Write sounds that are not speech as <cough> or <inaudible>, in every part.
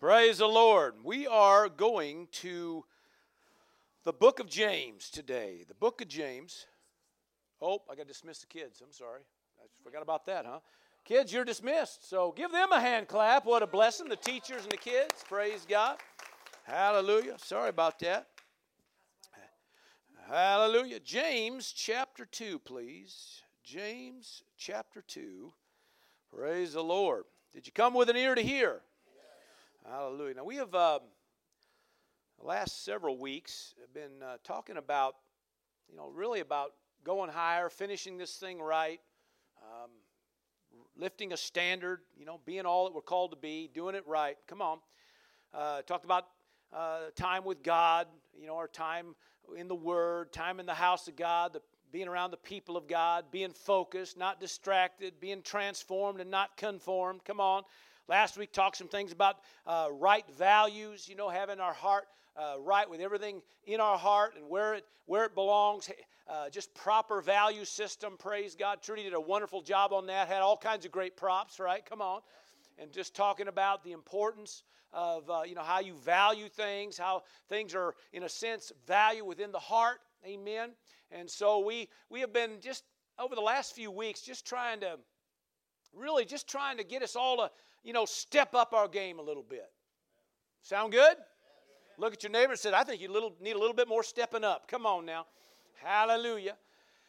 Praise the Lord. We are going to the book of James today. The book of James. Oh, I got to dismiss the kids. I'm sorry. I forgot about that, huh? Kids, you're dismissed. So give them a hand clap. What a blessing. The teachers and the kids. Praise God. Hallelujah. Sorry about that. Hallelujah. James chapter 2, please. James chapter 2. Praise the Lord. Did you come with an ear to hear? Hallelujah. Now, we have, um, the last several weeks, been uh, talking about, you know, really about going higher, finishing this thing right, um, lifting a standard, you know, being all that we're called to be, doing it right. Come on. Uh, talked about uh, time with God, you know, our time in the Word, time in the house of God, the, being around the people of God, being focused, not distracted, being transformed and not conformed. Come on. Last week talked some things about uh, right values, you know, having our heart uh, right with everything in our heart and where it where it belongs. Uh, just proper value system. Praise God. Trudy did a wonderful job on that. Had all kinds of great props. Right? Come on. And just talking about the importance of uh, you know how you value things, how things are in a sense value within the heart. Amen. And so we we have been just over the last few weeks just trying to really just trying to get us all to you know, step up our game a little bit. Sound good? Look at your neighbor and say, I think you little, need a little bit more stepping up. Come on now. Hallelujah.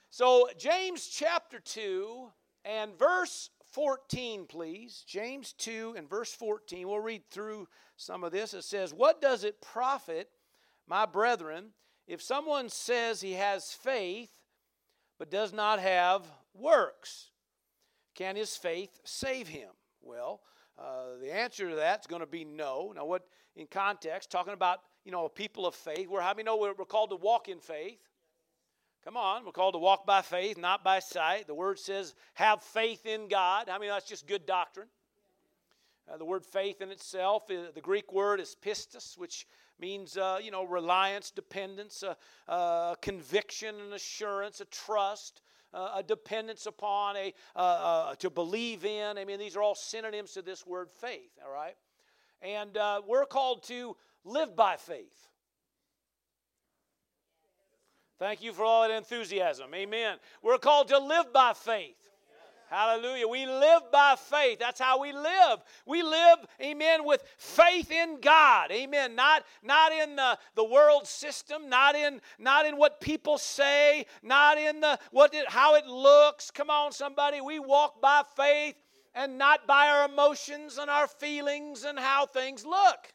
So, James chapter 2 and verse 14, please. James 2 and verse 14. We'll read through some of this. It says, What does it profit, my brethren, if someone says he has faith but does not have works? Can his faith save him? Well, uh, the answer to that is going to be no. Now, what in context, talking about you know people of faith. We're how many know we're, we're called to walk in faith? Come on, we're called to walk by faith, not by sight. The word says have faith in God. I mean that's just good doctrine. Uh, the word faith in itself, uh, the Greek word is pistis, which means uh, you know reliance, dependence, uh, conviction, and assurance, a trust uh, a dependence upon, a uh, uh, to believe in. I mean, these are all synonyms to this word faith. All right, and uh, we're called to live by faith. Thank you for all that enthusiasm. Amen. We're called to live by faith. Hallelujah. We live by faith. That's how we live. We live, amen, with faith in God. Amen. Not, not in the, the world system, not in, not in what people say, not in the what it, how it looks. Come on, somebody. We walk by faith and not by our emotions and our feelings and how things look.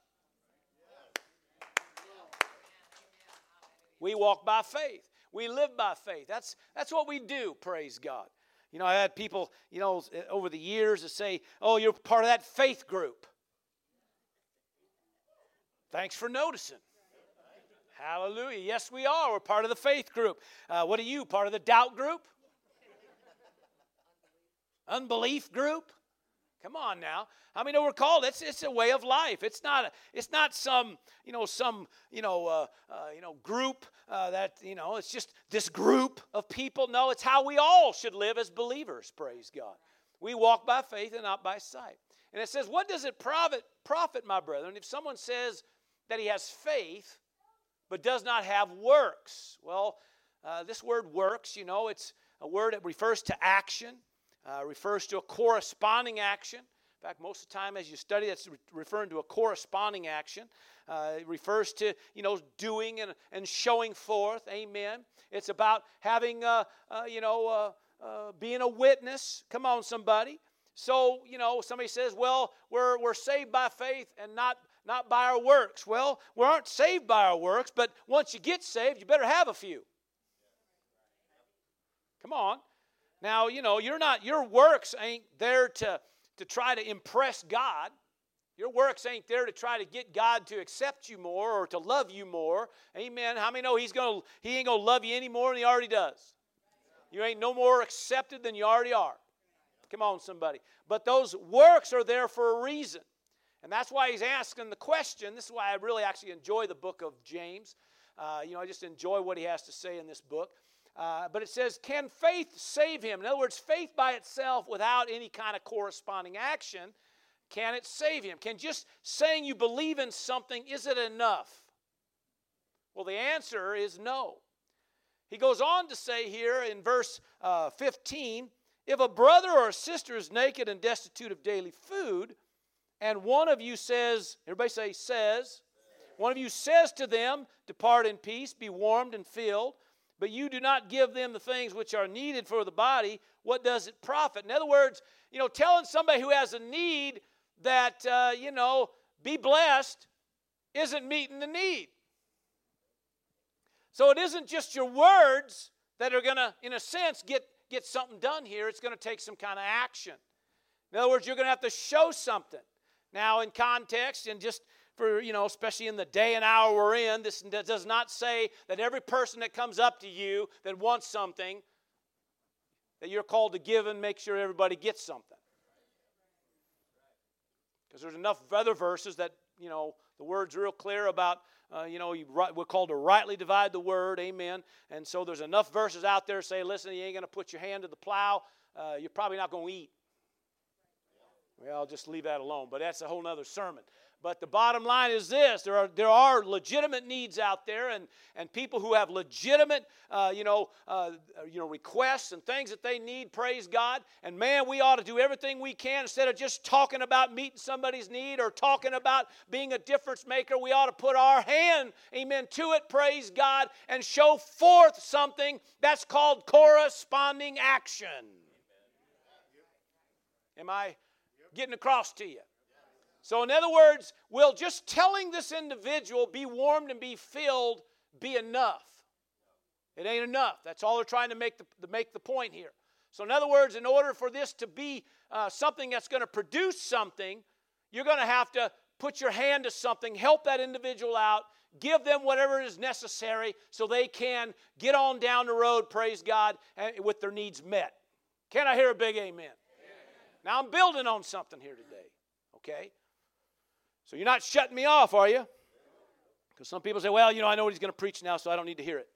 We walk by faith. We live by faith. That's, that's what we do, praise God. You know, I had people, you know, over the years that say, oh, you're part of that faith group. Thanks for noticing. Hallelujah. Yes, we are. We're part of the faith group. Uh, what are you? Part of the doubt group? Unbelief group? Come on now. I mean, we're called. It's, it's a way of life. It's not. It's not some you know some you know uh, uh, you know group uh, that you know. It's just this group of people. No, it's how we all should live as believers. Praise God. We walk by faith and not by sight. And it says, "What does it profit, profit, my brethren, if someone says that he has faith but does not have works?" Well, uh, this word "works," you know, it's a word that refers to action uh, refers to a corresponding action. In fact, most of the time as you study, that's re- referring to a corresponding action. Uh, it refers to, you know, doing and, and showing forth. Amen. It's about having, uh, uh you know, uh, uh, being a witness. Come on, somebody. So, you know, somebody says, well, we're, we're saved by faith and not, not by our works. Well, we aren't saved by our works, but once you get saved, you better have a few. Come on. Now, you know, you're not, your works ain't there to, to try to impress God. Your works ain't there to try to get God to accept you more or to love you more. Amen. How many know He's gonna He ain't gonna love you any more than He already does? You ain't no more accepted than you already are. Come on, somebody. But those works are there for a reason. And that's why he's asking the question. This is why I really actually enjoy the book of James. Uh, you know, I just enjoy what he has to say in this book. Uh, but it says, can faith save him? In other words, faith by itself without any kind of corresponding action Can it save him? Can just saying you believe in something, is it enough? Well, the answer is no. He goes on to say here in verse uh, 15 if a brother or a sister is naked and destitute of daily food, and one of you says, everybody say, says, one of you says to them, Depart in peace, be warmed and filled, but you do not give them the things which are needed for the body, what does it profit? In other words, you know, telling somebody who has a need that, uh, you know, be blessed isn't meeting the need. So it isn't just your words that are going to, in a sense, get, get something done here. It's going to take some kind of action. In other words, you're going to have to show something. Now, in context, and just for, you know, especially in the day and hour we're in, this does not say that every person that comes up to you that wants something, that you're called to give and make sure everybody gets something. Because there's enough other verses that, you know, the word's real clear about, uh, you know, you, we're called to rightly divide the word, amen. And so there's enough verses out there say, listen, you ain't going to put your hand to the plow, uh, you're probably not going to eat. Well, I'll just leave that alone, but that's a whole other sermon. But the bottom line is this there are, there are legitimate needs out there, and, and people who have legitimate uh, you, know, uh, you know, requests and things that they need, praise God. And man, we ought to do everything we can instead of just talking about meeting somebody's need or talking about being a difference maker. We ought to put our hand, amen, to it, praise God, and show forth something that's called corresponding action. Am I getting across to you? So, in other words, will just telling this individual, be warmed and be filled, be enough? It ain't enough. That's all they're trying to make the, to make the point here. So, in other words, in order for this to be uh, something that's going to produce something, you're going to have to put your hand to something, help that individual out, give them whatever is necessary so they can get on down the road, praise God, with their needs met. Can I hear a big amen? amen? Now, I'm building on something here today, okay? So you're not shutting me off, are you? Because some people say, well, you know, I know what he's going to preach now, so I don't need to hear it.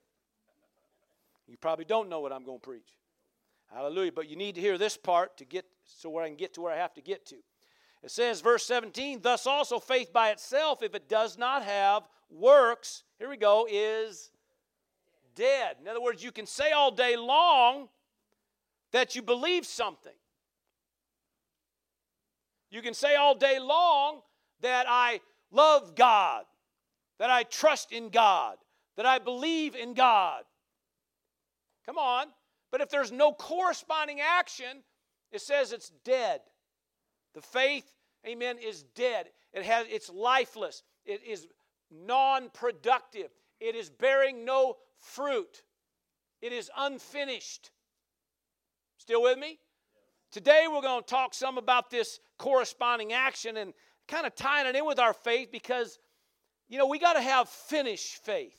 You probably don't know what I'm going to preach. Hallelujah. But you need to hear this part to get so where I can get to where I have to get to. It says, verse 17, thus also faith by itself, if it does not have works, here we go, is dead. In other words, you can say all day long that you believe something. You can say all day long that I love God, that I trust in God, that I believe in God. Come on. But if there's no corresponding action, it says it's dead. The faith, amen, is dead. It has it's lifeless. It is non-productive. It is bearing no fruit. It is unfinished. Still with me? Today we're going to talk some about this corresponding action and kind of tying it in with our faith because, you know, we got to have finished faith.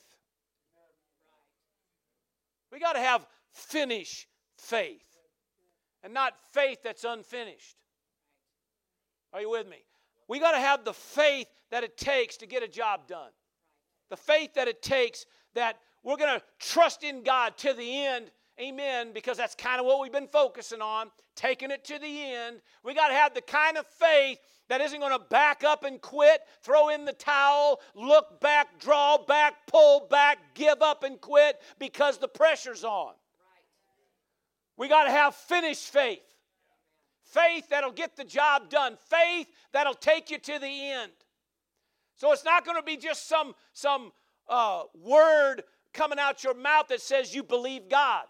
We got to have finished faith and not faith that's unfinished. Are you with me? We got to have the faith that it takes to get a job done. The faith that it takes that we're going to trust in God to the end Amen, because that's kind of what we've been focusing on, taking it to the end. We got to have the kind of faith that isn't going to back up and quit, throw in the towel, look back, draw back, pull back, give up and quit because the pressure's on. We got to have finished faith. Faith that'll get the job done. Faith that'll take you to the end. So it's not going to be just some, some uh, word coming out your mouth that says you believe God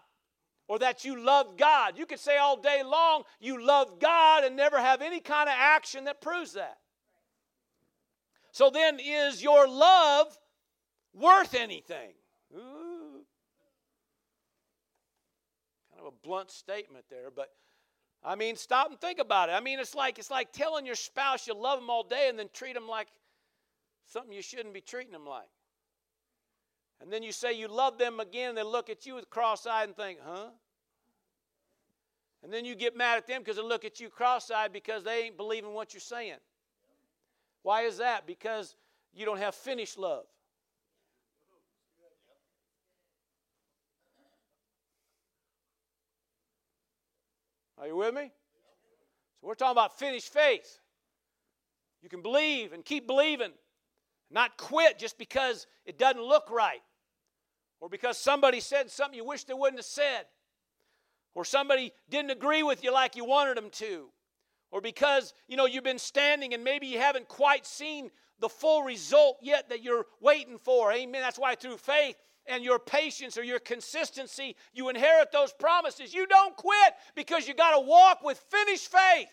or that you love God. You could say all day long you love God and never have any kind of action that proves that. So then, is your love worth anything? Ooh. Kind of a blunt statement there, but I mean, stop and think about it. I mean, it's like it's like telling your spouse you love them all day and then treat them like something you shouldn't be treating them like. And then you say you love them again, and they look at you with cross eyed and think, huh? And then you get mad at them because they look at you cross eyed because they ain't believing what you're saying. Why is that? Because you don't have finished love. Are you with me? So we're talking about finished faith. You can believe and keep believing, not quit just because it doesn't look right, or because somebody said something you wish they wouldn't have said, or somebody didn't agree with you like you wanted them to, or because you know you've been standing and maybe you haven't quite seen the full result yet that you're waiting for. Amen. That's why through faith and your patience or your consistency, you inherit those promises. You don't quit because you got to walk with finished faith.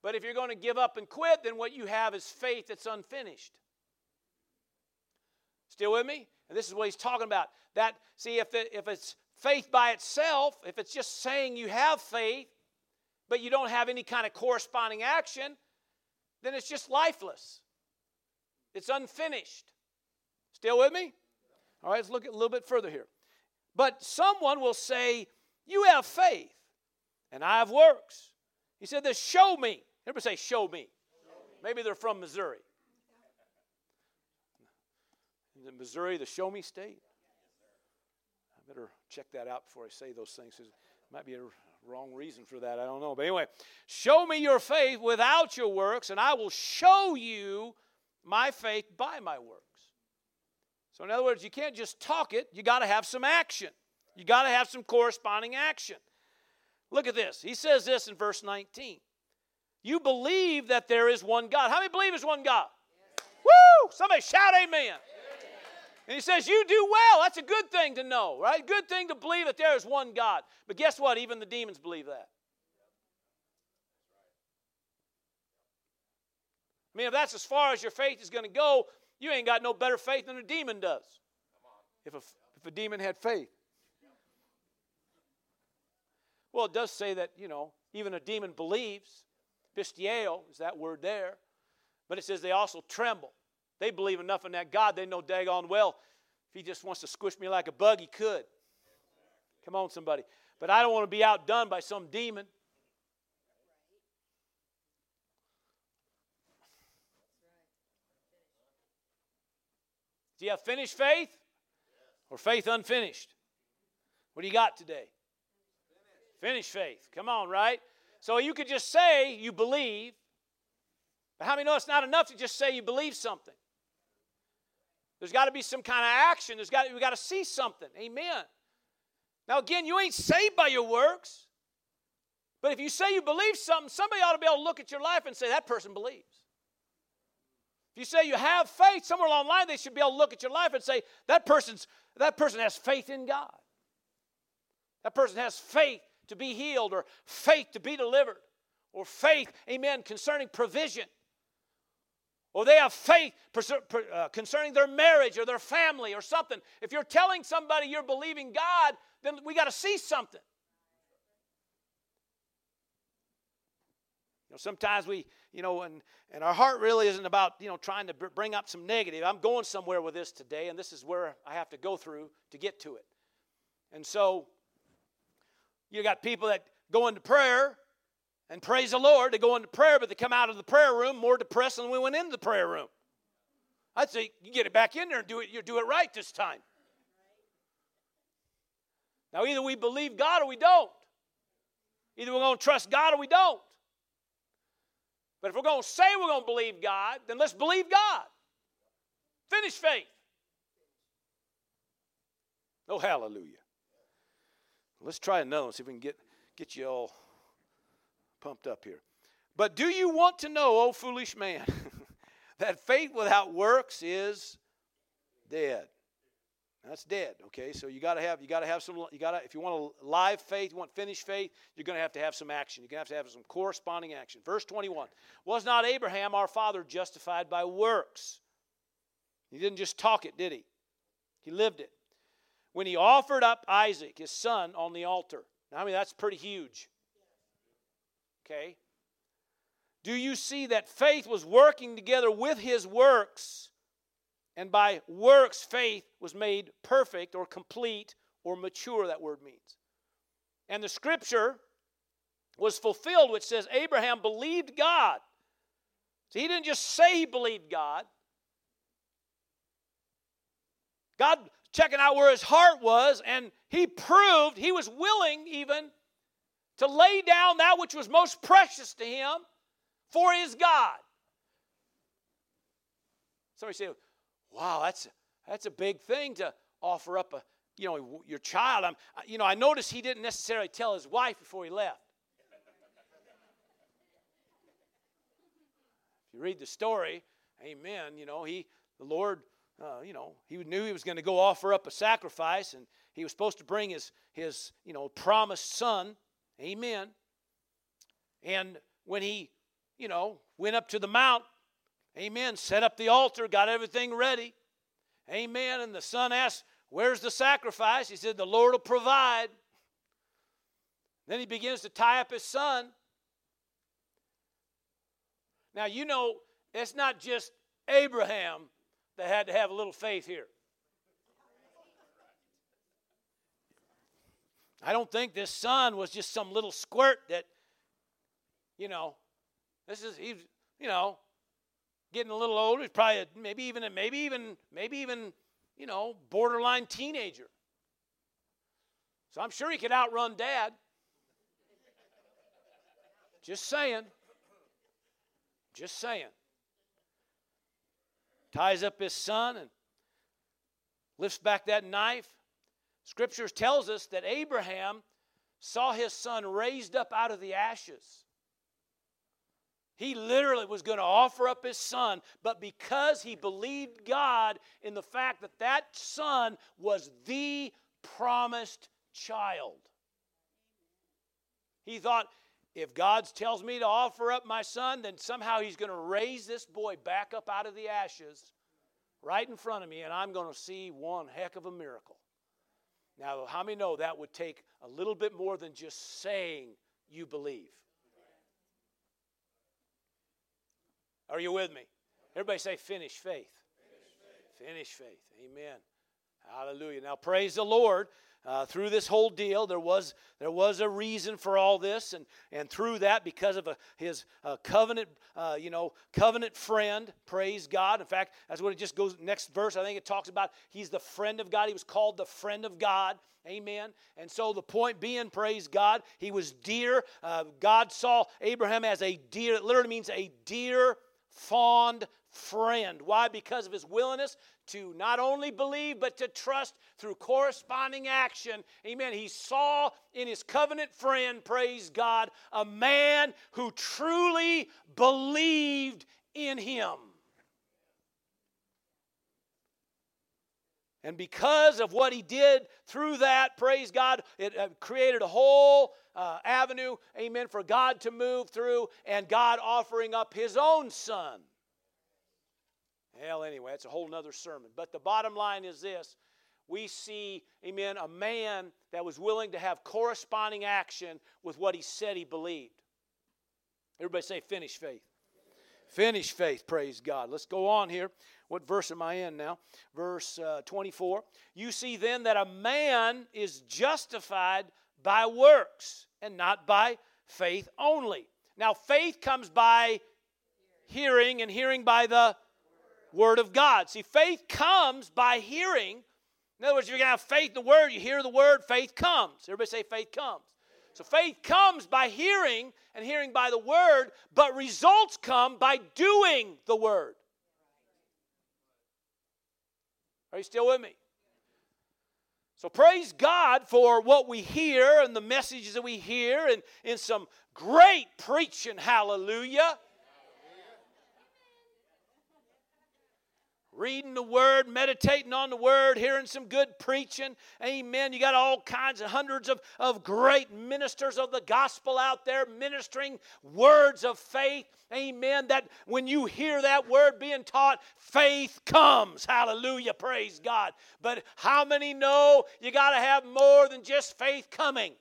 But if you're going to give up and quit, then what you have is faith that's unfinished. Still with me? And this is what he's talking about. That see if it, if it's faith by itself, if it's just saying you have faith, but you don't have any kind of corresponding action, then it's just lifeless. It's unfinished. Still with me? All right, let's look a little bit further here. But someone will say, You have faith, and I have works. He said this, show me. Everybody say, show me. show me. Maybe they're from Missouri. It Missouri, the show me state? I better check that out before I say those things. It might be a wrong reason for that. I don't know. But anyway, show me your faith without your works, and I will show you my faith by my works. So, in other words, you can't just talk it, you got to have some action. You got to have some corresponding action. Look at this. He says this in verse 19. You believe that there is one God. How many believe there's one God? Yes. Woo! Somebody shout amen. amen. And he says, You do well. That's a good thing to know, right? Good thing to believe that there is one God. But guess what? Even the demons believe that. I mean, if that's as far as your faith is going to go, you ain't got no better faith than a demon does. If a, if a demon had faith. Well, it does say that, you know, even a demon believes. Pisteo is that word there. But it says they also tremble. They believe enough in that God, they know daggone well if He just wants to squish me like a bug, He could. Come on, somebody. But I don't want to be outdone by some demon. Do you have finished faith or faith unfinished? What do you got today? Finished faith. Come on, right? So you could just say you believe, but how many know it's not enough to just say you believe something? There's got to be some kind of action. There's got we got to see something. Amen. Now again, you ain't saved by your works. But if you say you believe something, somebody ought to be able to look at your life and say that person believes. If you say you have faith, somewhere along the line they should be able to look at your life and say that person's that person has faith in God. That person has faith to be healed or faith to be delivered or faith, amen, concerning provision or they have faith uh, concerning their marriage or their family or something. If you're telling somebody you're believing God, then we got to see something. You know, sometimes we, you know, and, and our heart really isn't about, you know, trying to bring up some negative. I'm going somewhere with this today, and this is where I have to go through to get to it. And so, you got people that go into prayer and praise the Lord, they go into prayer, but they come out of the prayer room more depressed than we went into the prayer room. I'd say you get it back in there and do it, you do it right this time. Now, either we believe God or we don't. Either we're going to trust God or we don't. But if we're going to say we're going to believe God, then let's believe God. Finish faith. Oh, hallelujah. Let's try another one, see if we can get, get you all pumped up here. But do you want to know, oh foolish man, <laughs> that faith without works is dead? That's dead. Okay, so you got to have you got to have some you got to if you want a live faith, you want finished faith, you're going to have to have some action. You're going to have to have some corresponding action. Verse 21. Was not Abraham our father justified by works? He didn't just talk it, did he? He lived it. When he offered up Isaac, his son, on the altar. Now, I mean, that's pretty huge. Okay? Do you see that faith was working together with his works? And by works, faith was made perfect or complete or mature, that word means. And the scripture was fulfilled, which says Abraham believed God. So he didn't just say he believed God. God checking out where his heart was, and he proved he was willing even to lay down that which was most precious to him for his God. Somebody say, wow, that's, that's a big thing to offer up a, you know, your child. I'm, you know, I noticed he didn't necessarily tell his wife before he left. if you read the story, amen, you know, he, the Lord, uh, you know, he knew he was going to go offer up a sacrifice and he was supposed to bring his, his, you know, promised son, amen. And when he, you know, went up to the mount, amen, set up the altar, got everything ready, amen, and the son asked, Where's the sacrifice? He said, The Lord will provide. Then he begins to tie up his son. Now, you know, it's not just Abraham that had to have a little faith here. I don't think this son was just some little squirt that, you know, this is, he's, you know, getting a little older. He's probably, maybe even, a, maybe even, maybe even you know, borderline teenager. So I'm sure he could outrun dad. Just saying. Just saying. Ties up his son and lifts back that knife. Scriptures tells us that Abraham saw his son raised up out of the ashes. He literally was going to offer up his son, but because he believed God in the fact that that son was the promised child, he thought, if God tells me to offer up my son, then somehow he's going to raise this boy back up out of the ashes right in front of me, and I'm going to see one heck of a miracle. Now, how many know that would take a little bit more than just saying you believe? Are you with me? Everybody say, finish faith. Finish faith. Finish faith. Amen. Hallelujah. Now, praise the Lord. Uh, through this whole deal, there was there was a reason for all this, and and through that, because of a, his uh, covenant, uh, you know, covenant friend. Praise God. In fact, that's what it just goes. Next verse, I think it talks about he's the friend of God. He was called the friend of God. Amen. And so the point being, praise God, he was dear. Uh, God saw Abraham as a dear. It literally means a dear fond friend. Why? Because of his willingness to not only believe, but to trust through corresponding action. Amen. He saw in his covenant friend, praise God, a man who truly believed in him. And because of what he did through that, praise God, it uh, created a whole uh, avenue, amen, for God to move through and God offering up his own son. Hell, anyway, it's a whole nother sermon. But the bottom line is this we see, amen, a man that was willing to have corresponding action with what he said he believed. Everybody say, finish faith. Finish faith, praise God. Let's go on here. What verse am I in now? Verse uh, 24. You see then that a man is justified by works and not by faith only. Now, faith comes by hearing, and hearing by the Word of God. See, faith comes by hearing. In other words, you're going to have faith in the Word, you hear the Word, faith comes. Everybody say, faith comes. So faith comes by hearing, and hearing by the Word, but results come by doing the Word. Are you still with me? So praise God for what we hear and the messages that we hear and in some great preaching. Hallelujah. Reading the word, meditating on the word, hearing some good preaching. Amen. You got all kinds of hundreds of, of great ministers of the gospel out there ministering words of faith. Amen. That when you hear that word being taught, faith comes. Hallelujah. Praise God. But how many know you got to have more than just faith coming?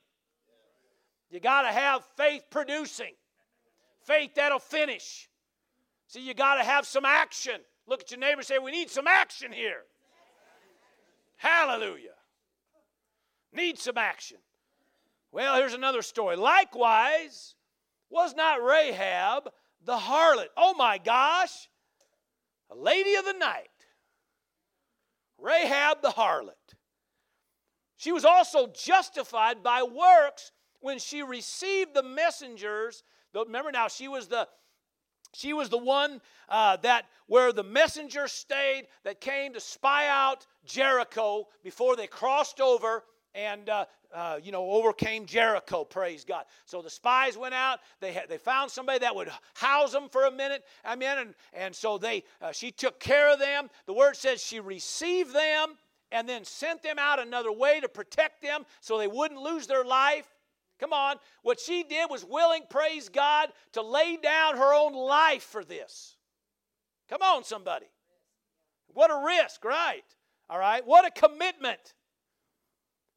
You got to have faith producing, faith that'll finish. See, you got to have some action. Look at your neighbor say, We need some action here. Hallelujah. Need some action. Well, here's another story. Likewise, was not Rahab the harlot? Oh my gosh, a lady of the night. Rahab the harlot. She was also justified by works when she received the messengers. Remember now, she was the She was the one uh, that where the messenger stayed that came to spy out Jericho before they crossed over and uh, uh, you know overcame Jericho. Praise God. So the spies went out. They had, they found somebody that would house them for a minute. I mean, and and so they uh, she took care of them. The word says she received them and then sent them out another way to protect them so they wouldn't lose their life. Come on. What she did was willing, praise God, to lay down her own life for this. Come on, somebody. What a risk, right? All right. What a commitment.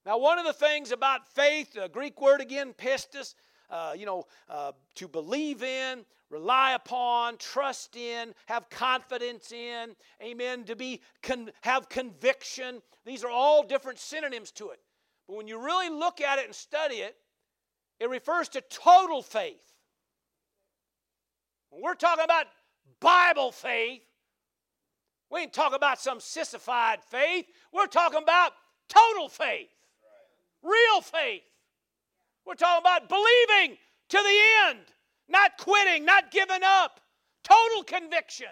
Now, one of the things about faith, the Greek word again, pistis, uh, you know, uh, to believe in, rely upon, trust in, have confidence in, amen, to be con- have conviction. These are all different synonyms to it. But when you really look at it and study it, it refers to total faith. When we're talking about Bible faith, we ain't talking about some sissified faith. We're talking about total faith, real faith. We're talking about believing to the end, not quitting, not giving up, total conviction,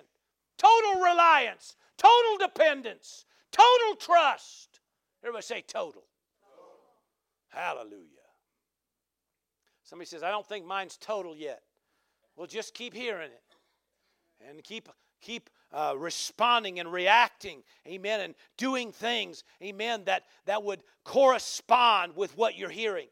total reliance, total dependence, total trust. Everybody say total. Hallelujah. Somebody says, I don't think mine's total yet. Well, just keep hearing it. And keep keep uh, responding and reacting amen and doing things amen that that would correspond with what you're hearing.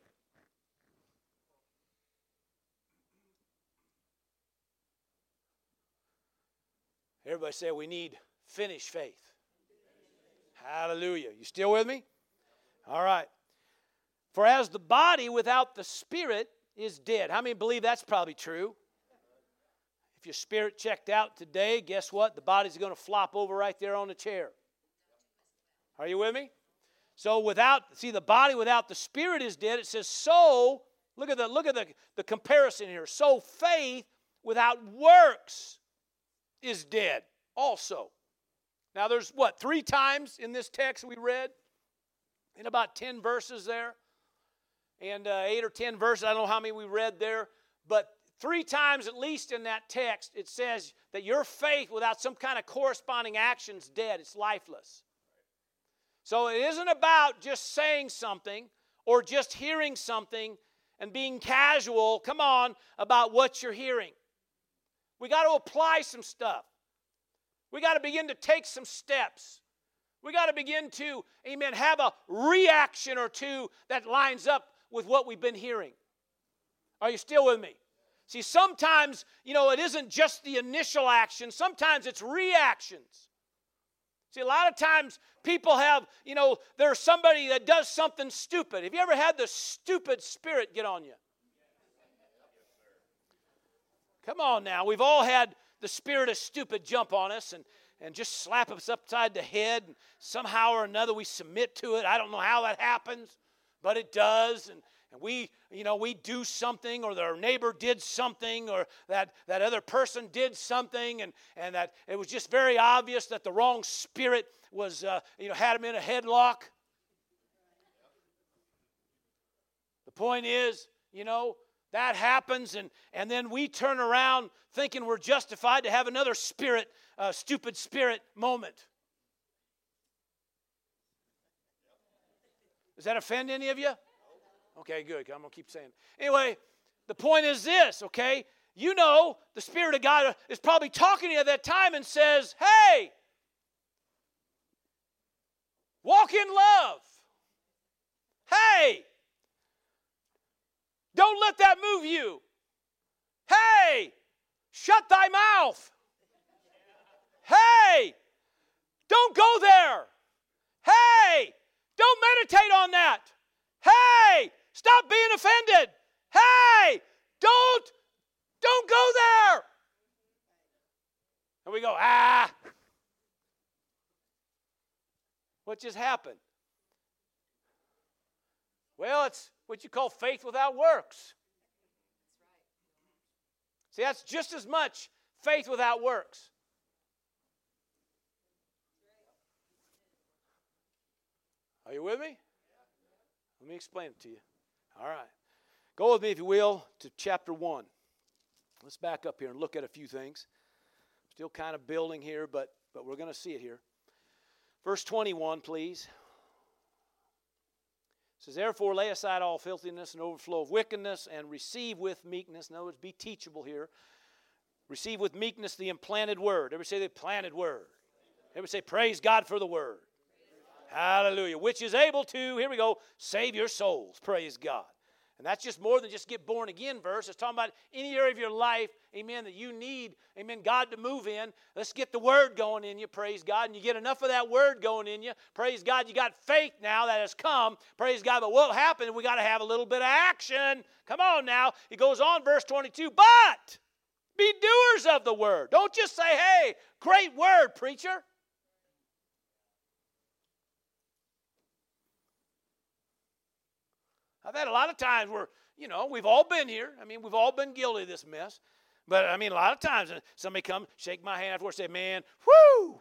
Everybody say we need finished faith. Hallelujah. You still with me? All right. For as the body without the spirit is dead. How many believe that's probably true? If your spirit checked out today, guess what? The body's going to flop over right there on the chair. Are you with me? So without see the body without the spirit is dead. It says so. Look at the look at the, the comparison here. So faith without works is dead also. Now there's what three times in this text we read in about 10 verses there and uh, eight or ten verses. I don't know how many we read there, but three times at least in that text it says that your faith without some kind of corresponding action is dead, it's lifeless. So it isn't about just saying something or just hearing something and being casual, come on, about what you're hearing. We got to apply some stuff. We got to begin to take some steps. We got to begin to, amen, have a reaction or two that lines up with what we've been hearing. Are you still with me? See, sometimes, you know, it isn't just the initial action, sometimes it's reactions. See, a lot of times people have, you know, there's somebody that does something stupid. Have you ever had the stupid spirit get on you? Come on now. We've all had the spirit of stupid jump on us and, and just slap us upside the head. And somehow or another we submit to it. I don't know how that happens but it does. And, and we, you know, we do something, or our neighbor did something, or that, that other person did something, and, and that it was just very obvious that the wrong spirit was, uh, you know, had him in a headlock. The point is, you know, that happens, and, and then we turn around thinking we're justified to have another spirit, uh, stupid spirit moment. Does that offend any of you? Okay, good. I'm going to keep saying. Anyway, the point is this, okay? You know, the Spirit of God is probably talking to you at that time and says, hey, walk in love. Hey, don't let that move you. Hey, shut thy mouth. Hey, don't go there. Hey, don't meditate on that. Hey, stop being offended. Hey, don't don't go there. And we go, ah. What just happened? Well, it's what you call faith without works. See, that's just as much faith without works. Are you with me? Let me explain it to you. All right. Go with me, if you will, to chapter 1. Let's back up here and look at a few things. Still kind of building here, but, but we're going to see it here. Verse 21, please. It says, Therefore, lay aside all filthiness and overflow of wickedness, and receive with meekness. In other words, be teachable here. Receive with meekness the implanted word. Everybody say the planted word. Everybody say, Praise God for the word. Hallelujah. Which is able to, here we go, save your souls. Praise God. And that's just more than just get born again verse. It's talking about any area of your life, amen, that you need, amen, God to move in. Let's get the word going in you, praise God. And you get enough of that word going in you, praise God. You got faith now that has come, praise God. But what happened? We got to have a little bit of action. Come on now. He goes on, verse 22, but be doers of the word. Don't just say, hey, great word, preacher. I've had a lot of times where, you know, we've all been here. I mean, we've all been guilty of this mess. But I mean, a lot of times uh, somebody come, shake my hand afterwards, say, "Man, whoo,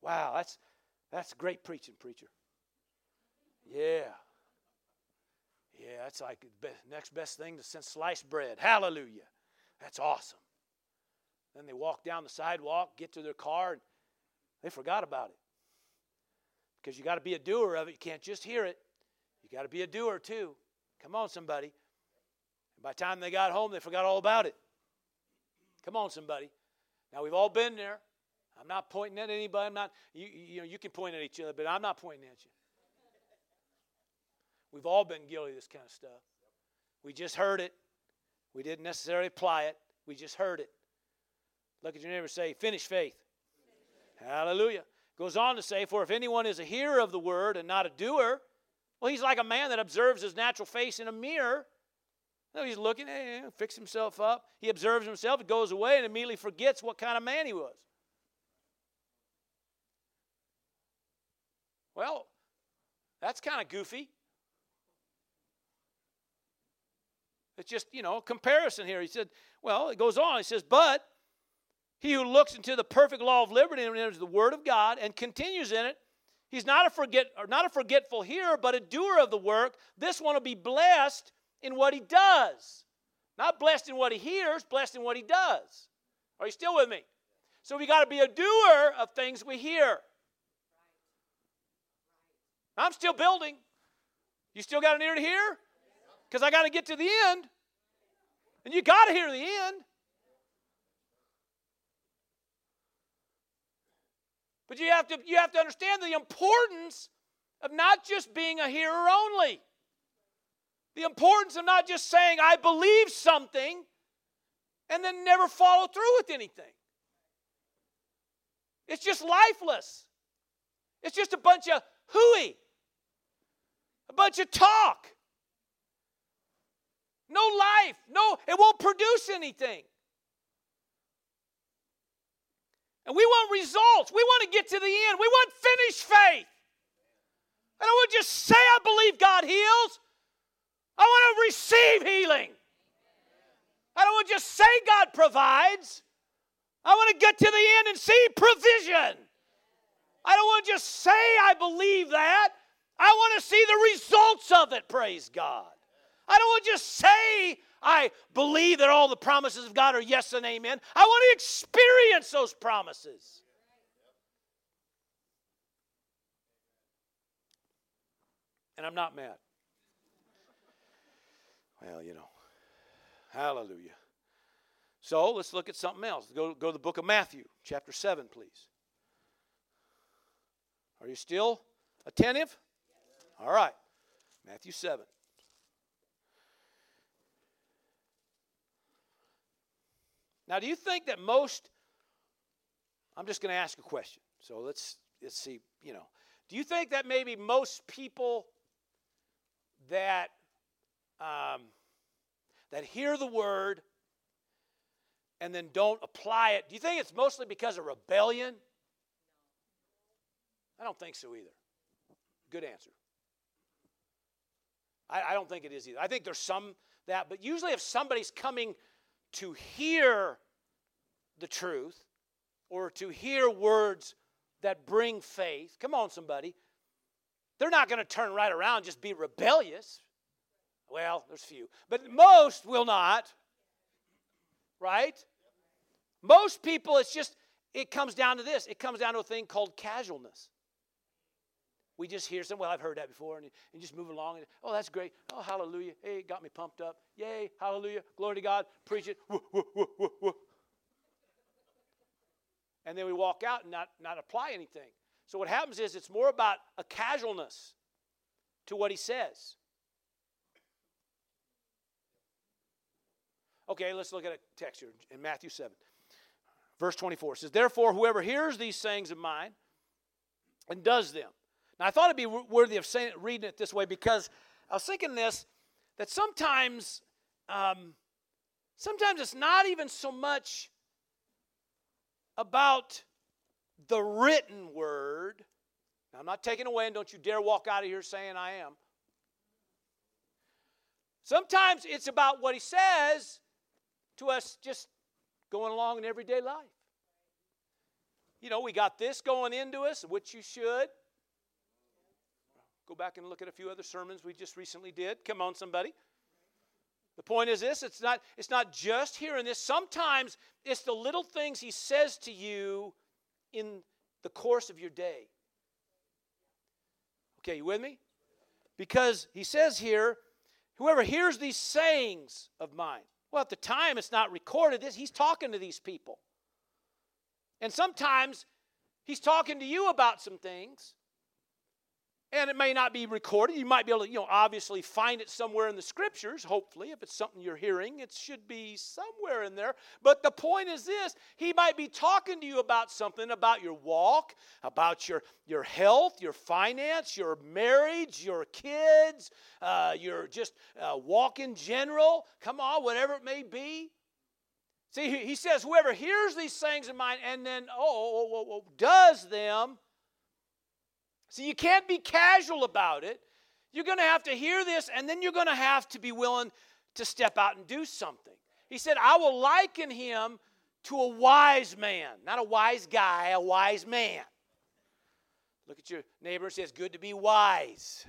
wow, that's that's great preaching, preacher." Yeah, yeah, that's like the next best thing to since sliced bread. Hallelujah, that's awesome. Then they walk down the sidewalk, get to their car, and they forgot about it because you got to be a doer of it. You can't just hear it. You got to be a doer too. Come on, somebody. And by the time they got home, they forgot all about it. Come on, somebody. Now we've all been there. I'm not pointing at anybody. I'm not. You, you know, you can point at each other, but I'm not pointing at you. We've all been guilty of this kind of stuff. We just heard it. We didn't necessarily apply it. We just heard it. Look at your neighbor say, finish faith. Hallelujah. Goes on to say, For if anyone is a hearer of the word and not a doer, well, he's like a man that observes his natural face in a mirror. He's looking, hey, fix himself up. He observes himself, goes away, and immediately forgets what kind of man he was. Well, that's kind of goofy. It's just, you know, comparison here. He said, well, it goes on. He says, but he who looks into the perfect law of liberty and enters the word of God and continues in it, He's not a forget or not a forgetful hearer, but a doer of the work. This one will be blessed in what he does. Not blessed in what he hears, blessed in what he does. Are you still with me? So we got to be a doer of things we hear. I'm still building. You still got an ear to hear? Because I got to get to the end. And you got to hear the end. But you have to, you have to understand the importance of not just being a hearer only. The importance of not just saying, I believe something, and then never follow through with anything. It's just lifeless. It's just a bunch of hooey, a bunch of talk. No life. No, it won't produce anything. And we want results. We want to get to the end. We want finished faith. I don't want to just say I believe God heals. I want to receive healing. I don't want to just say God provides. I want to get to the end and see provision. I don't want to just say I believe that. I want to see the results of it, praise God. I don't want to just say I believe that all the promises of God are yes and amen. I want to experience those promises. And I'm not mad. Well, you know. Hallelujah. So let's look at something else. Go, go to the book of Matthew, chapter 7, please. Are you still attentive? All right. Matthew 7. Now, do you think that most, I'm just going to ask a question. So let's, let's see, you know, do you think that maybe most people that, um, that hear the word and then don't apply it, do you think it's mostly because of rebellion? I don't think so either. Good answer. I, I don't think it is either. I think there's some that, but usually if somebody's coming to hear the truth or to hear words that bring faith. Come on, somebody. They're not going to turn right around just be rebellious. Well, there's few, but most will not. right? Most people, it's just, it comes down to this it comes down to a thing called casualness. We just hear some, well, I've heard that before, and, and just move along. And, oh, that's great. Oh, hallelujah. Hey, it got me pumped up. Yay, hallelujah. Glory to God. Preach it. Woo, woo, woo, and then we walk out and not, not apply anything. So what happens is it's more about a casualness to what he says. Okay, let's look at a text here in Matthew 7. Verse 24 says, Therefore, whoever hears these sayings of mine and does them. Now, I thought it'd be worthy of saying, reading it this way because I was thinking this that sometimes, um, sometimes it's not even so much about the written word. Now, I'm not taking away, and don't you dare walk out of here saying I am. Sometimes it's about what he says to us just going along in everyday life. You know, we got this going into us, which you should. Go back and look at a few other sermons we just recently did. Come on, somebody. The point is this it's not, it's not just hearing this. Sometimes it's the little things he says to you in the course of your day. Okay, you with me? Because he says here, whoever hears these sayings of mine. Well, at the time it's not recorded. This he's talking to these people. And sometimes he's talking to you about some things. And it may not be recorded. You might be able to, you know, obviously find it somewhere in the scriptures, hopefully. If it's something you're hearing, it should be somewhere in there. But the point is this he might be talking to you about something about your walk, about your, your health, your finance, your marriage, your kids, uh, your just uh, walk in general. Come on, whatever it may be. See, he says, whoever hears these things of mine and then, oh, oh, oh, oh does them, See, you can't be casual about it. You're going to have to hear this, and then you're going to have to be willing to step out and do something. He said, I will liken him to a wise man, not a wise guy, a wise man. Look at your neighbor and says, Good to be wise.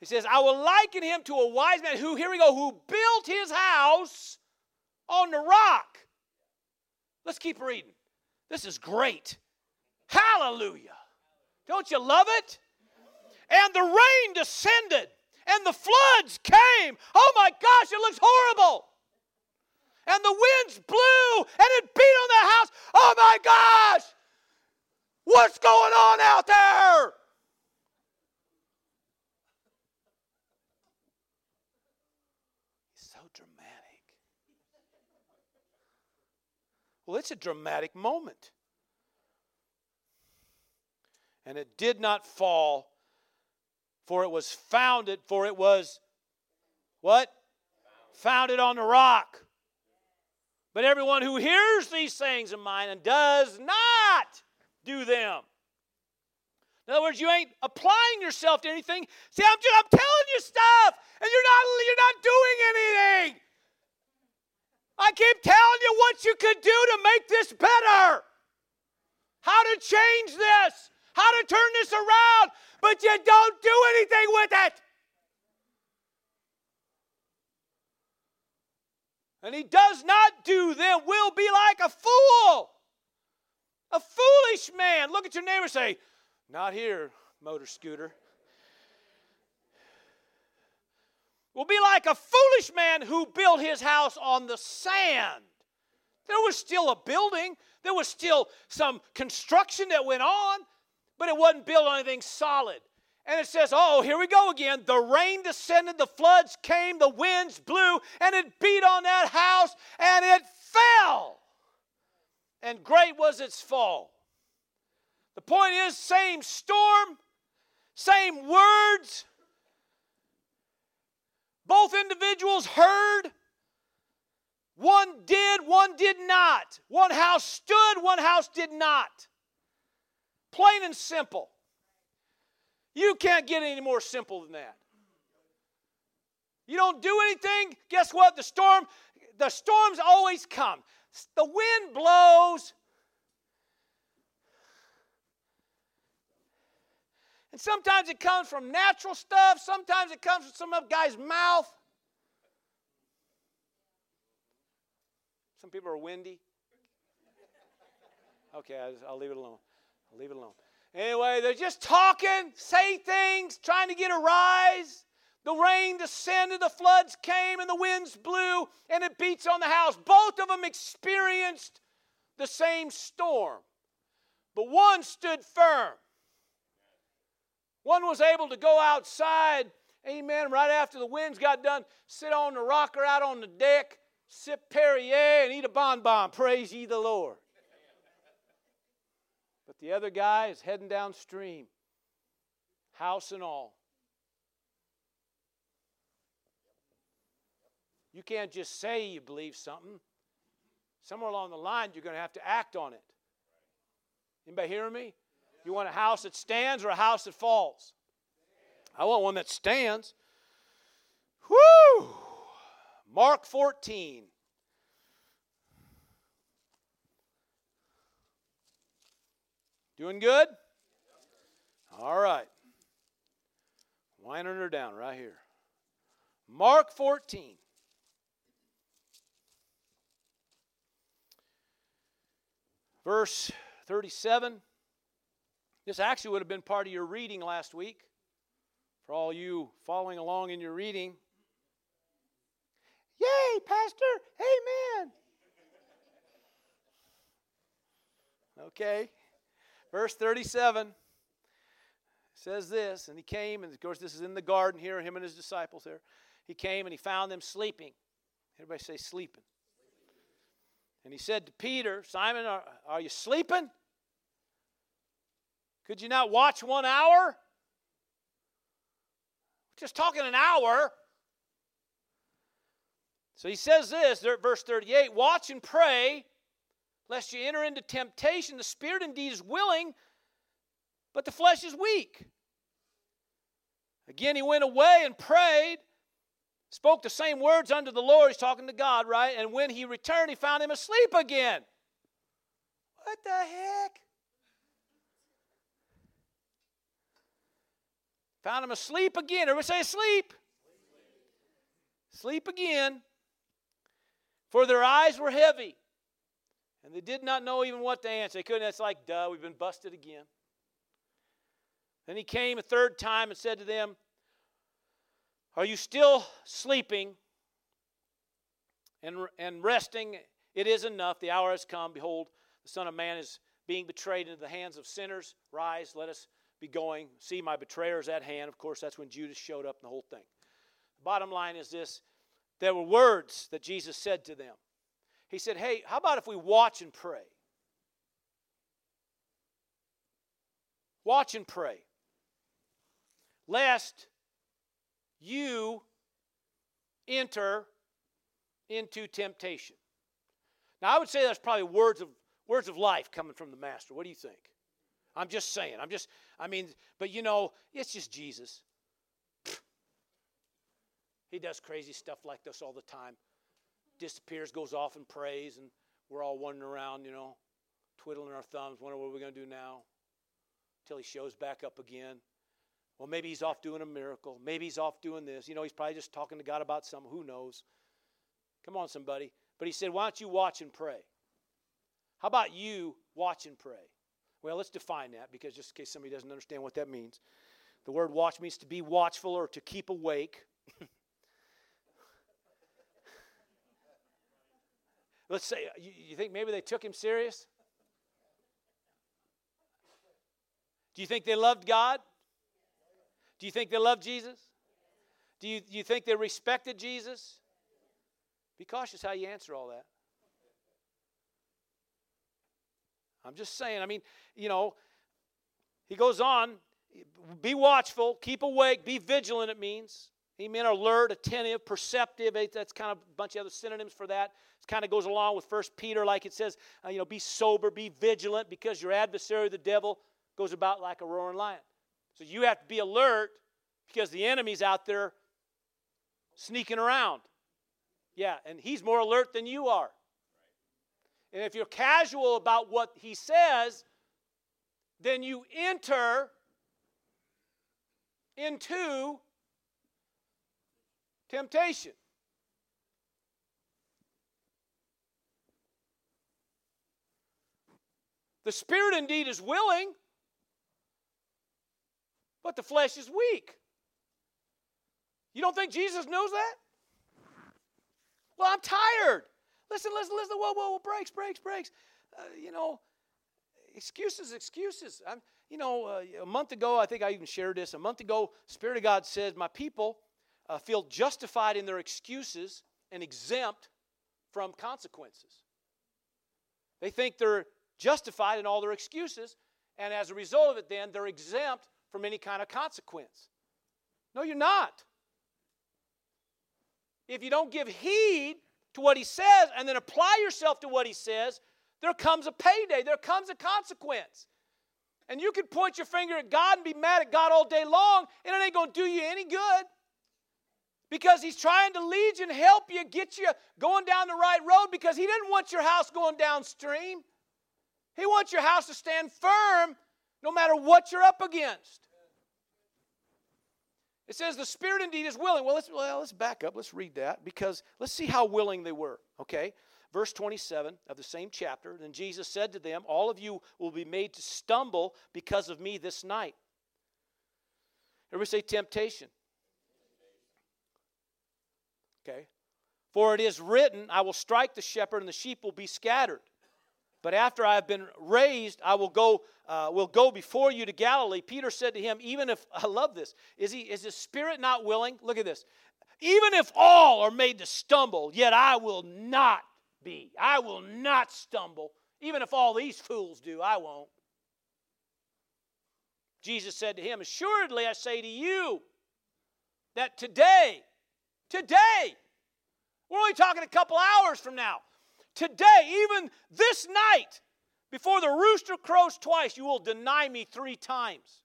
He says, I will liken him to a wise man who, here we go, who built his house on the rock. Let's keep reading. This is great. Hallelujah. Don't you love it? And the rain descended and the floods came. Oh my gosh, it looks horrible. And the winds blew and it beat on the house. Oh my gosh, what's going on out there? It's so dramatic. Well, it's a dramatic moment and it did not fall, for it was founded, for it was what? Founded on the rock. But everyone who hears these sayings of mine and does not do them. In other words, you ain't applying yourself to anything. See, I'm, just, I'm telling you stuff, and you're not, you're not doing anything. I keep telling you what you could do to make this better, how to change this how to turn this around, but you don't do anything with it. And he does not do them, will be like a fool. A foolish man. Look at your neighbor say, Not here, motor scooter. Will be like a foolish man who built his house on the sand. There was still a building, there was still some construction that went on, but it wasn't built on anything solid. And it says, oh, here we go again. The rain descended, the floods came, the winds blew, and it beat on that house, and it fell. And great was its fall. The point is, same storm, same words. Both individuals heard. One did, one did not. One house stood, one house did not. Plain and simple. You can't get any more simple than that. You don't do anything, guess what? The storm, the storms always come. The wind blows. And sometimes it comes from natural stuff, sometimes it comes from some other guy's mouth. Some people are windy. Okay, I'll, I'll leave it alone. Leave it alone. Anyway, they're just talking, say things, trying to get a rise. The rain descended, the floods came, and the winds blew, and it beats on the house. Both of them experienced the same storm, but one stood firm. One was able to go outside, amen, right after the winds got done, sit on the rocker out on the deck, sip Perrier, and eat a bonbon. Praise ye the Lord. But the other guy is heading downstream, house and all. You can't just say you believe something. Somewhere along the line, you're going to have to act on it. Anybody hearing me? You want a house that stands or a house that falls? I want one that stands. Whoo! Mark 14. Doing good? All right. Winding her down right here. Mark 14. Verse 37. This actually would have been part of your reading last week for all you following along in your reading. Yay, Pastor! Amen! Okay. Verse 37 says this, and he came, and of course, this is in the garden here, him and his disciples there. He came and he found them sleeping. Everybody say sleeping. And he said to Peter, Simon, are, are you sleeping? Could you not watch one hour? Just talking an hour. So he says this, verse 38 Watch and pray, lest you enter into temptation. The spirit indeed is willing, but the flesh is weak. Again, he went away and prayed, spoke the same words unto the Lord. He's talking to God, right? And when he returned, he found him asleep again. What the heck? Found him asleep again. Everybody say asleep. Sleep again. For their eyes were heavy. And they did not know even what to answer. They couldn't. It's like, duh, we've been busted again. Then he came a third time and said to them, Are you still sleeping and, and resting? It is enough. The hour has come. Behold, the Son of Man is being betrayed into the hands of sinners. Rise, let us be going. See, my betrayer is at hand. Of course, that's when Judas showed up and the whole thing. The bottom line is this there were words that Jesus said to them. He said, Hey, how about if we watch and pray? Watch and pray. Lest you enter into temptation. Now, I would say that's probably words of, words of life coming from the Master. What do you think? I'm just saying. I'm just, I mean, but you know, it's just Jesus. He does crazy stuff like this all the time. Disappears, goes off and prays, and we're all wandering around, you know, twiddling our thumbs, wondering what we're going to do now until he shows back up again. Well, maybe he's off doing a miracle. Maybe he's off doing this. You know, he's probably just talking to God about something. Who knows? Come on, somebody. But he said, Why don't you watch and pray? How about you watch and pray? Well, let's define that because just in case somebody doesn't understand what that means. The word watch means to be watchful or to keep awake. <laughs> let's say, uh, you, you think maybe they took him serious? Do you think they loved God? Do you think they loved Jesus? Do you, you think they respected Jesus? Be cautious how you answer all that. I'm just saying, I mean, you know, he goes on, be watchful, keep awake, be vigilant, it means. Amen. Alert, attentive, perceptive. That's kind of a bunch of other synonyms for that. It kind of goes along with First Peter, like it says, uh, you know, be sober, be vigilant, because your adversary, the devil, goes about like a roaring lion. So you have to be alert because the enemy's out there sneaking around. Yeah, and he's more alert than you are. And if you're casual about what he says, then you enter into temptation. The spirit indeed is willing, but the flesh is weak. You don't think Jesus knows that? Well, I'm tired. Listen, listen, listen. Whoa, whoa, whoa, brakes, brakes, brakes. Uh, you know, excuses, excuses. I'm, you know, uh, a month ago, I think I even shared this. A month ago, Spirit of God says, My people uh, feel justified in their excuses and exempt from consequences. They think they're justified in all their excuses, and as a result of it, then they're exempt from any kind of consequence. No, you're not. If you don't give heed to what he says and then apply yourself to what he says, there comes a payday, there comes a consequence. And you can point your finger at God and be mad at God all day long, and it ain't to do you any good. Because he's trying to lead you and help you, get you going down the right road, because he didn't want your house going downstream. He wants your house to stand firm no matter what you're up against. It says the spirit indeed is willing. Well, let's, well, let's back up. Let's read that because let's see how willing they were. Okay? Verse 27 of the same chapter. Then Jesus said to them, All of you will be made to stumble because of me this night. Everybody say temptation. Okay? For it is written, I will strike the shepherd and the sheep will be scattered. But after I have been raised, I will go, uh, will go before you to Galilee. Peter said to him, Even if, <laughs> I love this, is, he, is his spirit not willing? Look at this. Even if all are made to stumble, yet I will not be. I will not stumble. Even if all these fools do, I won't. Jesus said to him, Assuredly, I say to you that today, today, we're only talking a couple hours from now, Today, even this night, before the rooster crows twice, you will deny me three times.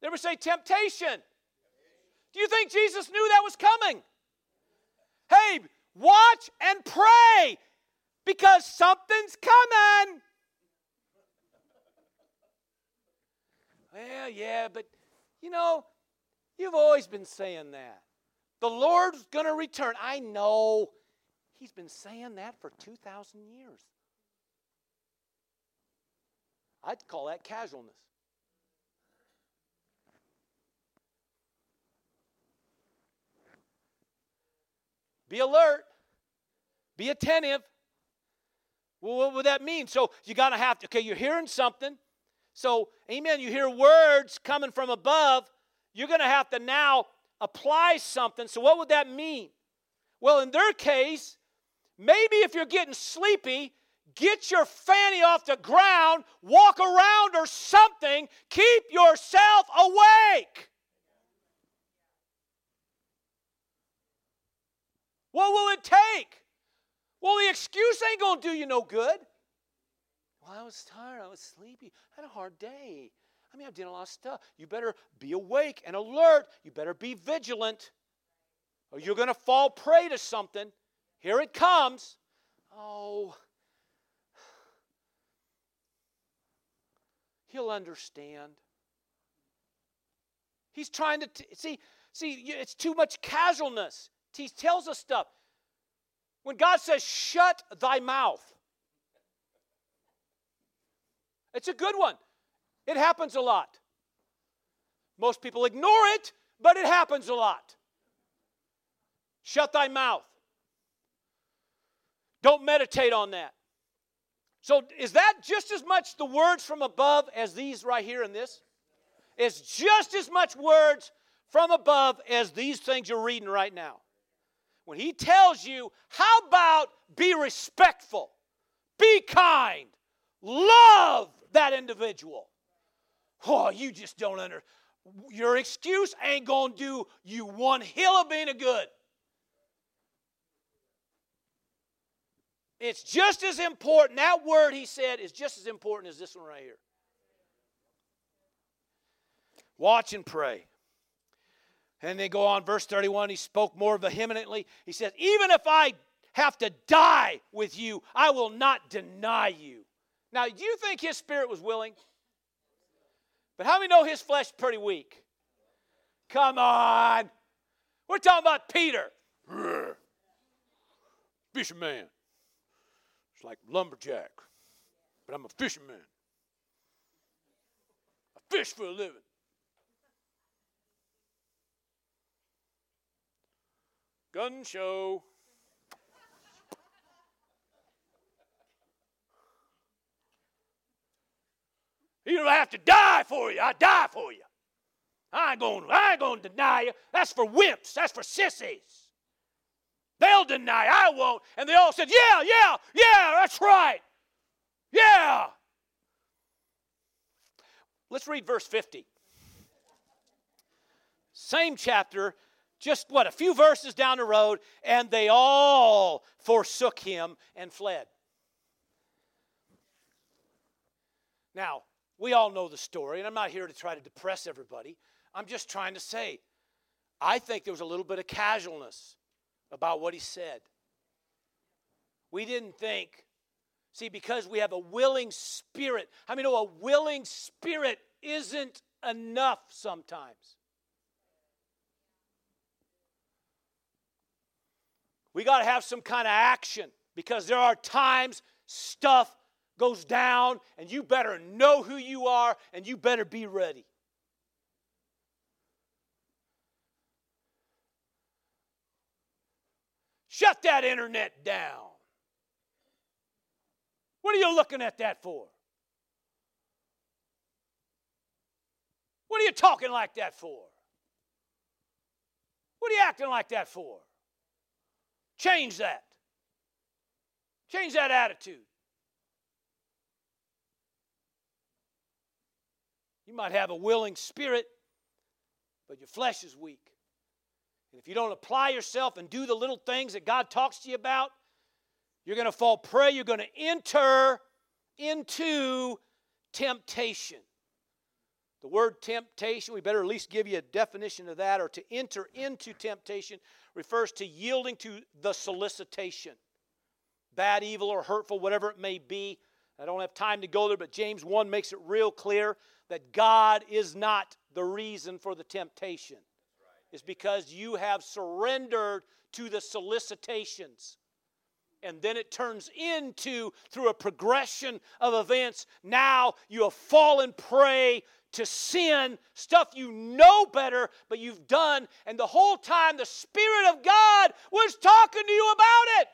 Never say temptation. Do you think Jesus knew that was coming? Hey, watch and pray because something's coming. Well, yeah, but you know, you've always been saying that. The Lord's going to return. I know. He's been saying that for 2,000 years. I'd call that casualness. Be alert. Be attentive. Well, what would that mean? So you got to have to, okay, you're hearing something. So, amen, you hear words coming from above. You're going to have to now apply something. So, what would that mean? Well, in their case, Maybe if you're getting sleepy, get your fanny off the ground, walk around or something, keep yourself awake. What will it take? Well, the excuse ain't going to do you no good. Well, I was tired. I was sleepy. I had a hard day. I mean, I did a lot of stuff. You better be awake and alert. You better be vigilant, or you're going to fall prey to something. Here it comes. Oh, he'll understand. He's trying to t- see. See, it's too much casualness. He tells us stuff. When God says, "Shut thy mouth," it's a good one. It happens a lot. Most people ignore it, but it happens a lot. Shut thy mouth. Don't meditate on that. So, is that just as much the words from above as these right here in this? It's just as much words from above as these things you're reading right now. When he tells you, how about be respectful, be kind, love that individual? Oh, you just don't under. Your excuse ain't gonna do you one hill of being a good. It's just as important. That word he said is just as important as this one right here. Watch and pray. And they go on, verse 31, he spoke more vehemently. He says, Even if I have to die with you, I will not deny you. Now, do you think his spirit was willing? But how many know his flesh pretty weak? Come on. We're talking about Peter. Fisherman. It's like lumberjack. but I'm a fisherman. I fish for a living. Gun show. You don't have to die for you. I die for you. I ain't gonna, I ain't gonna deny you. That's for wimps. That's for sissies. They'll deny. I won't. And they all said, Yeah, yeah, yeah, that's right. Yeah. Let's read verse 50. Same chapter, just what, a few verses down the road, and they all forsook him and fled. Now, we all know the story, and I'm not here to try to depress everybody. I'm just trying to say, I think there was a little bit of casualness about what he said. We didn't think, see, because we have a willing spirit. I mean, know a willing spirit isn't enough sometimes. We got to have some kind of action because there are times stuff goes down and you better know who you are and you better be ready. Shut that internet down. What are you looking at that for? What are you talking like that for? What are you acting like that for? Change that. Change that attitude. You might have a willing spirit, but your flesh is weak. And if you don't apply yourself and do the little things that God talks to you about, you're going to fall prey. You're going to enter into temptation. The word temptation, we better at least give you a definition of that, or to enter into temptation refers to yielding to the solicitation. Bad, evil, or hurtful, whatever it may be. I don't have time to go there, but James 1 makes it real clear that God is not the reason for the temptation It's because you have surrendered to the solicitations. And then it turns into, through a progression of events, now you have fallen prey to sin, stuff you know better, but you've done. And the whole time, the Spirit of God was talking to you about it,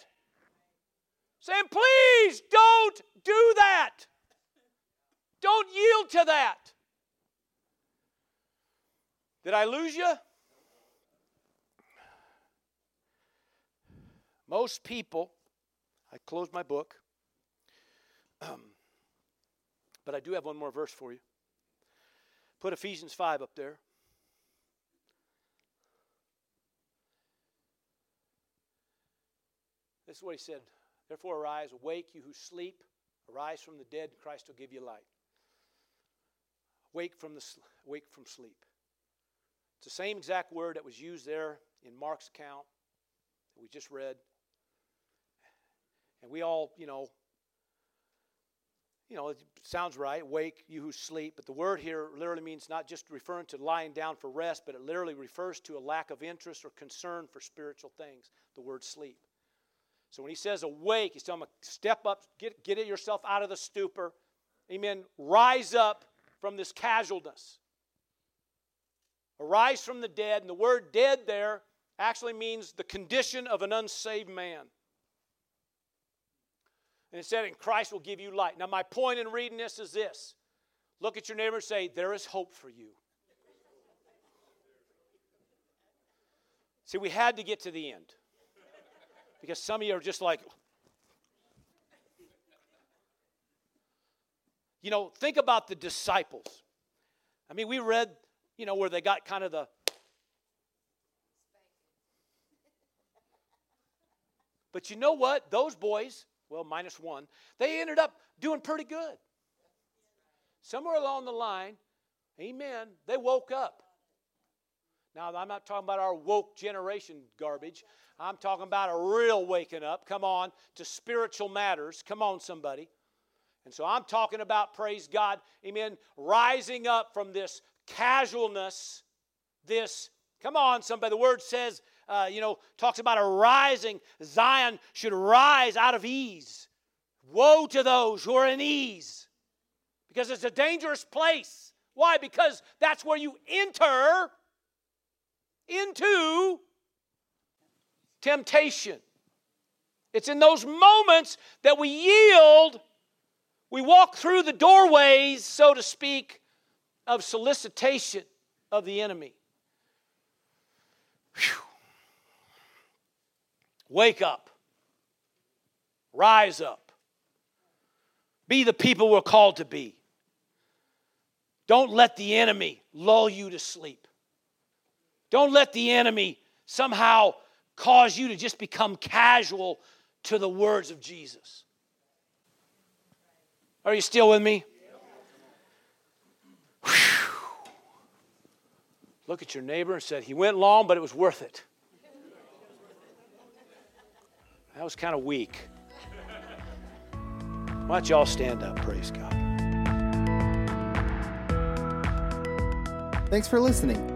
saying, Please don't do that. Don't yield to that. Did I lose you? Most people, I closed my book, um, <clears throat> but I do have one more verse for you. Put Ephesians 5 up there. This is what he said. Therefore, arise, awake, you who sleep, arise from the dead, Christ will give you light. Wake from, the, wake from sleep. It's the same exact word that was used there in Mark's account that we just read. And we all, you know, you know, it sounds right, wake, you who sleep. But the word here literally means not just referring to lying down for rest, but it literally refers to a lack of interest or concern for spiritual things, the word sleep. So when he says awake, he's telling them, step up, get, get yourself out of the stupor. Amen. Rise up from this casualness. Arise from the dead. And the word dead there actually means the condition of an unsaved man. And it said, and Christ will give you light. Now, my point in reading this is this look at your neighbor and say, There is hope for you. See, we had to get to the end because some of you are just like, you know, think about the disciples. I mean, we read, you know, where they got kind of the But you know what? Those boys, well, minus one, they ended up doing pretty good. Somewhere along the line, amen, they woke up. Now, I'm not talking about our woke generation garbage. I'm talking about a real waking up, come on, to spiritual matters. Come on, somebody. And so I'm talking about, praise God, amen, rising up from this casualness, this, come on, somebody. The word says uh, you know, talks about a rising. Zion should rise out of ease, Woe to those who are in ease because it's a dangerous place. Why? Because that's where you enter into temptation. It's in those moments that we yield, we walk through the doorways, so to speak, of solicitation of the enemy. Whew. Wake up. Rise up. Be the people we're called to be. Don't let the enemy lull you to sleep. Don't let the enemy somehow cause you to just become casual to the words of Jesus. Are you still with me? Look at your neighbor and said, He went long, but it was worth it. That was kind of weak. Why don't y'all stand up? Praise God. Thanks for listening.